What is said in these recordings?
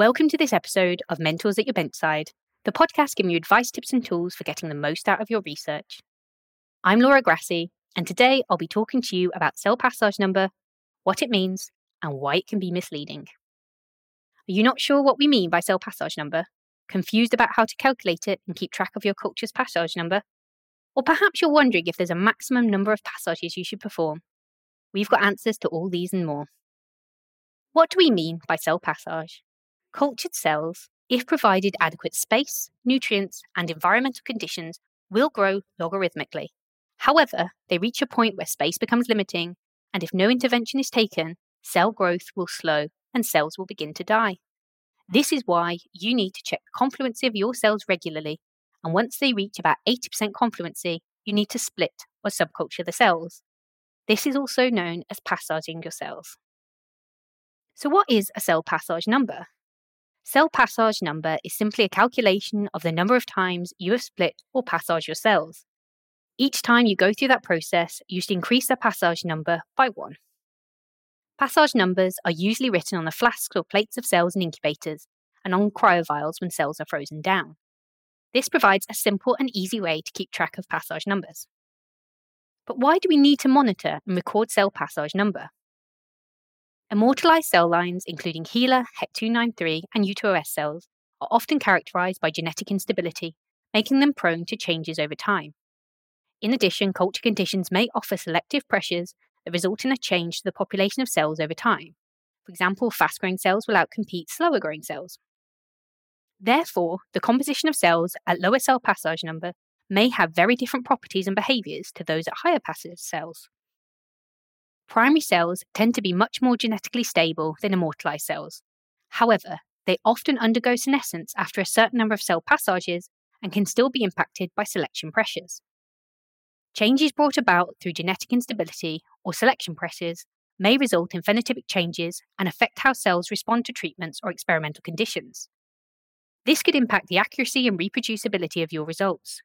Welcome to this episode of Mentors at Your Benchside, the podcast giving you advice, tips, and tools for getting the most out of your research. I'm Laura Grassi, and today I'll be talking to you about cell passage number, what it means, and why it can be misleading. Are you not sure what we mean by cell passage number? Confused about how to calculate it and keep track of your culture's passage number? Or perhaps you're wondering if there's a maximum number of passages you should perform. We've got answers to all these and more. What do we mean by cell passage? Cultured cells, if provided adequate space, nutrients, and environmental conditions, will grow logarithmically. However, they reach a point where space becomes limiting, and if no intervention is taken, cell growth will slow and cells will begin to die. This is why you need to check the confluency of your cells regularly, and once they reach about 80% confluency, you need to split or subculture the cells. This is also known as passaging your cells. So, what is a cell passage number? Cell passage number is simply a calculation of the number of times you have split or passaged your cells. Each time you go through that process, you should increase the passage number by one. Passage numbers are usually written on the flasks or plates of cells in incubators and on cryovials when cells are frozen down. This provides a simple and easy way to keep track of passage numbers. But why do we need to monitor and record cell passage number? Immortalized cell lines, including HeLa, HEK293, and U2OS cells, are often characterized by genetic instability, making them prone to changes over time. In addition, culture conditions may offer selective pressures that result in a change to the population of cells over time. For example, fast growing cells will outcompete slower growing cells. Therefore, the composition of cells at lower cell passage number may have very different properties and behaviors to those at higher passage cells. Primary cells tend to be much more genetically stable than immortalized cells. However, they often undergo senescence after a certain number of cell passages and can still be impacted by selection pressures. Changes brought about through genetic instability or selection pressures may result in phenotypic changes and affect how cells respond to treatments or experimental conditions. This could impact the accuracy and reproducibility of your results.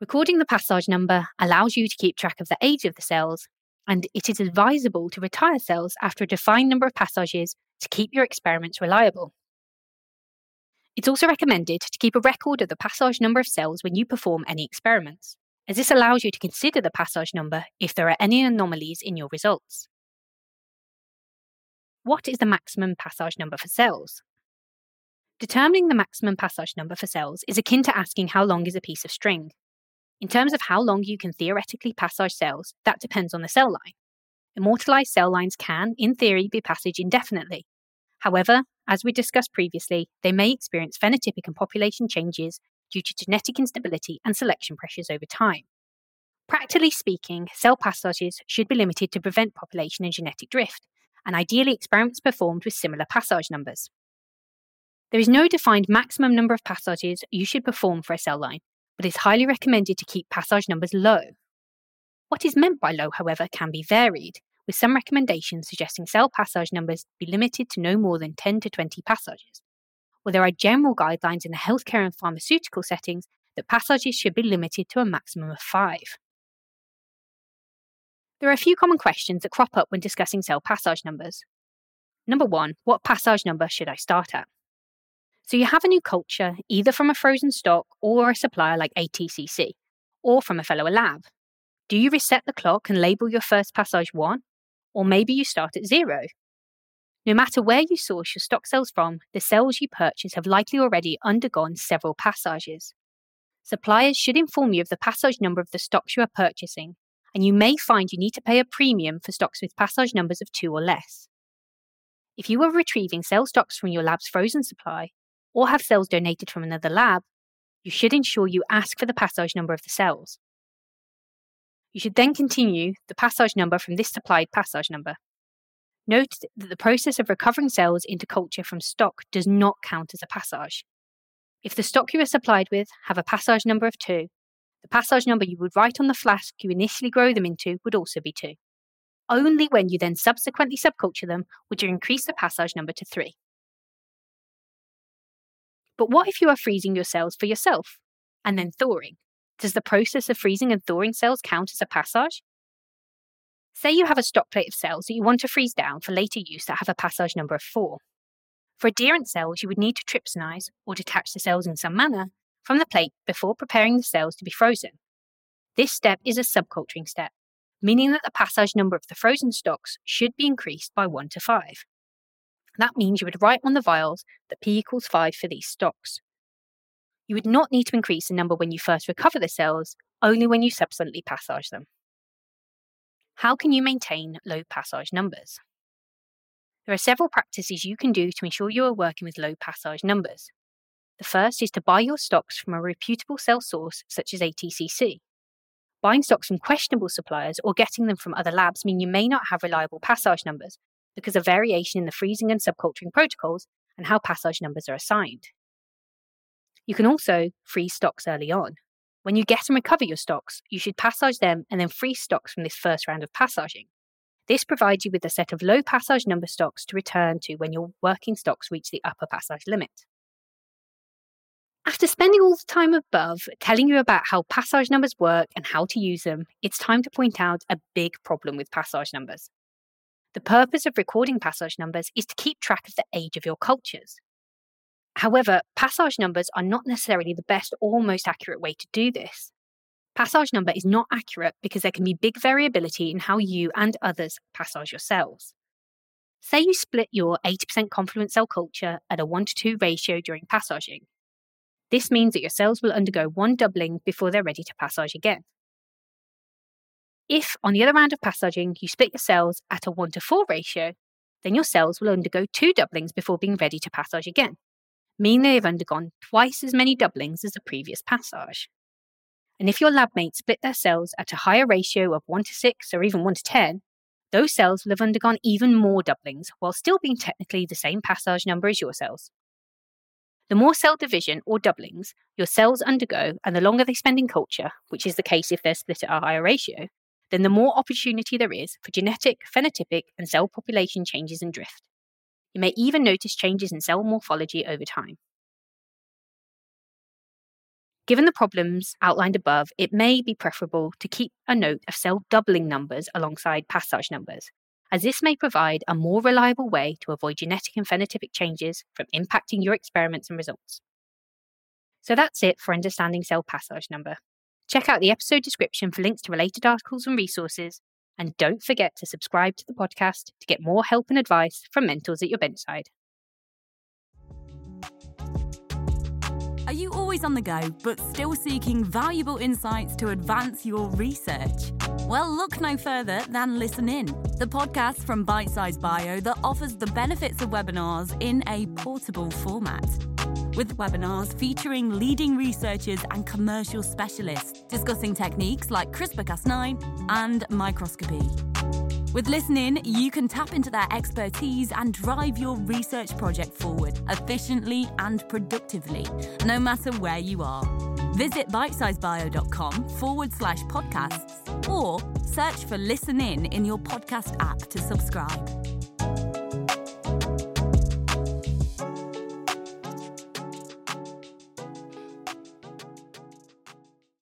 Recording the passage number allows you to keep track of the age of the cells, and it is advisable to retire cells after a defined number of passages to keep your experiments reliable. It's also recommended to keep a record of the passage number of cells when you perform any experiments, as this allows you to consider the passage number if there are any anomalies in your results. What is the maximum passage number for cells? Determining the maximum passage number for cells is akin to asking how long is a piece of string. In terms of how long you can theoretically passage cells, that depends on the cell line. Immortalized cell lines can, in theory, be passaged indefinitely. However, as we discussed previously, they may experience phenotypic and population changes due to genetic instability and selection pressures over time. Practically speaking, cell passages should be limited to prevent population and genetic drift, and ideally experiments performed with similar passage numbers. There is no defined maximum number of passages you should perform for a cell line, but it's highly recommended to keep passage numbers low. What is meant by low, however, can be varied, with some recommendations suggesting cell passage numbers be limited to no more than 10 to 20 passages. While there are general guidelines in the healthcare and pharmaceutical settings that passages should be limited to a maximum of five. There are a few common questions that crop up when discussing cell passage numbers. Number one, what passage number should I start at? So you have a new culture either from a frozen stock or a supplier like ATCC, or from a fellow lab. Do you reset the clock and label your first passage 1? Or maybe you start at zero. No matter where you source your stock cells from, the cells you purchase have likely already undergone several passages. Suppliers should inform you of the passage number of the stocks you are purchasing, and you may find you need to pay a premium for stocks with passage numbers of two or less. If you are retrieving cell stocks from your lab's frozen supply, or have cells donated from another lab, you should ensure you ask for the passage number of the cells. You should then continue the passage number from this supplied passage number. Note that the process of recovering cells into culture from stock does not count as a passage. If the stock you are supplied with have a passage number of 2, the passage number you would write on the flask you initially grow them into would also be 2. Only when you then subsequently subculture them would you increase the passage number to 3. But what if you are freezing your cells for yourself and then thawing? Does the process of freezing and thawing cells count as a passage? Say you have a stock plate of cells that you want to freeze down for later use that have a passage number of 4. For adherent cells, you would need to trypsinize or detach the cells in some manner from the plate before preparing the cells to be frozen. This step is a subculturing step, meaning that the passage number of the frozen stocks should be increased by 1 to 5. That means you would write on the vials that P equals 5 for these stocks. You would not need to increase the number when you first recover the cells, only when you subsequently passage them. How can you maintain low passage numbers? There are several practices you can do to ensure you are working with low passage numbers. The first is to buy your stocks from a reputable cell source such as ATCC. Buying stocks from questionable suppliers or getting them from other labs mean you may not have reliable passage numbers because of variation in the freezing and subculturing protocols and how passage numbers are assigned. You can also freeze stocks early on. When you get and recover your stocks, you should passage them and then freeze stocks from this first round of passaging. This provides you with a set of low passage number stocks to return to when your working stocks reach the upper passage limit. After spending all the time above telling you about how passage numbers work and how to use them, it's time to point out a big problem with passage numbers. The purpose of recording passage numbers is to keep track of the age of your cultures. However, passage numbers are not necessarily the best or most accurate way to do this. Passage number is not accurate because there can be big variability in how you and others passage your cells. Say you split your 80% confluent cell culture at a 1 to 2 ratio during passaging. This means that your cells will undergo one doubling before they're ready to passage again. If, on the other round of passaging, you split your cells at a 1 to 4 ratio, then your cells will undergo two doublings before being ready to passage again, meaning they have undergone twice as many doublings as the previous passage. And if your lab mates split their cells at a higher ratio of 1 to 6 or even 1 to 10, those cells will have undergone even more doublings while still being technically the same passage number as your cells. The more cell division or doublings your cells undergo and the longer they spend in culture, which is the case if they're split at a higher ratio, then the more opportunity there is for genetic, phenotypic, and cell population changes and drift. You may even notice changes in cell morphology over time. Given the problems outlined above, it may be preferable to keep a note of cell doubling numbers alongside passage numbers, as this may provide a more reliable way to avoid genetic and phenotypic changes from impacting your experiments and results. So that's it for understanding cell passage number. Check out the episode description for links to related articles and resources. And don't forget to subscribe to the podcast to get more help and advice from mentors at your benchside. Are you always on the go, but still seeking valuable insights to advance your research? Well, look no further than Listen In, the podcast from Bite Size Bio that offers the benefits of webinars in a portable format with webinars featuring leading researchers and commercial specialists discussing techniques like CRISPR Cas9 and microscopy. With Listen In, you can tap into their expertise and drive your research project forward efficiently and productively, no matter where you are. Visit bitesizebio.com forward slash podcasts or search for Listen In in your podcast app to subscribe.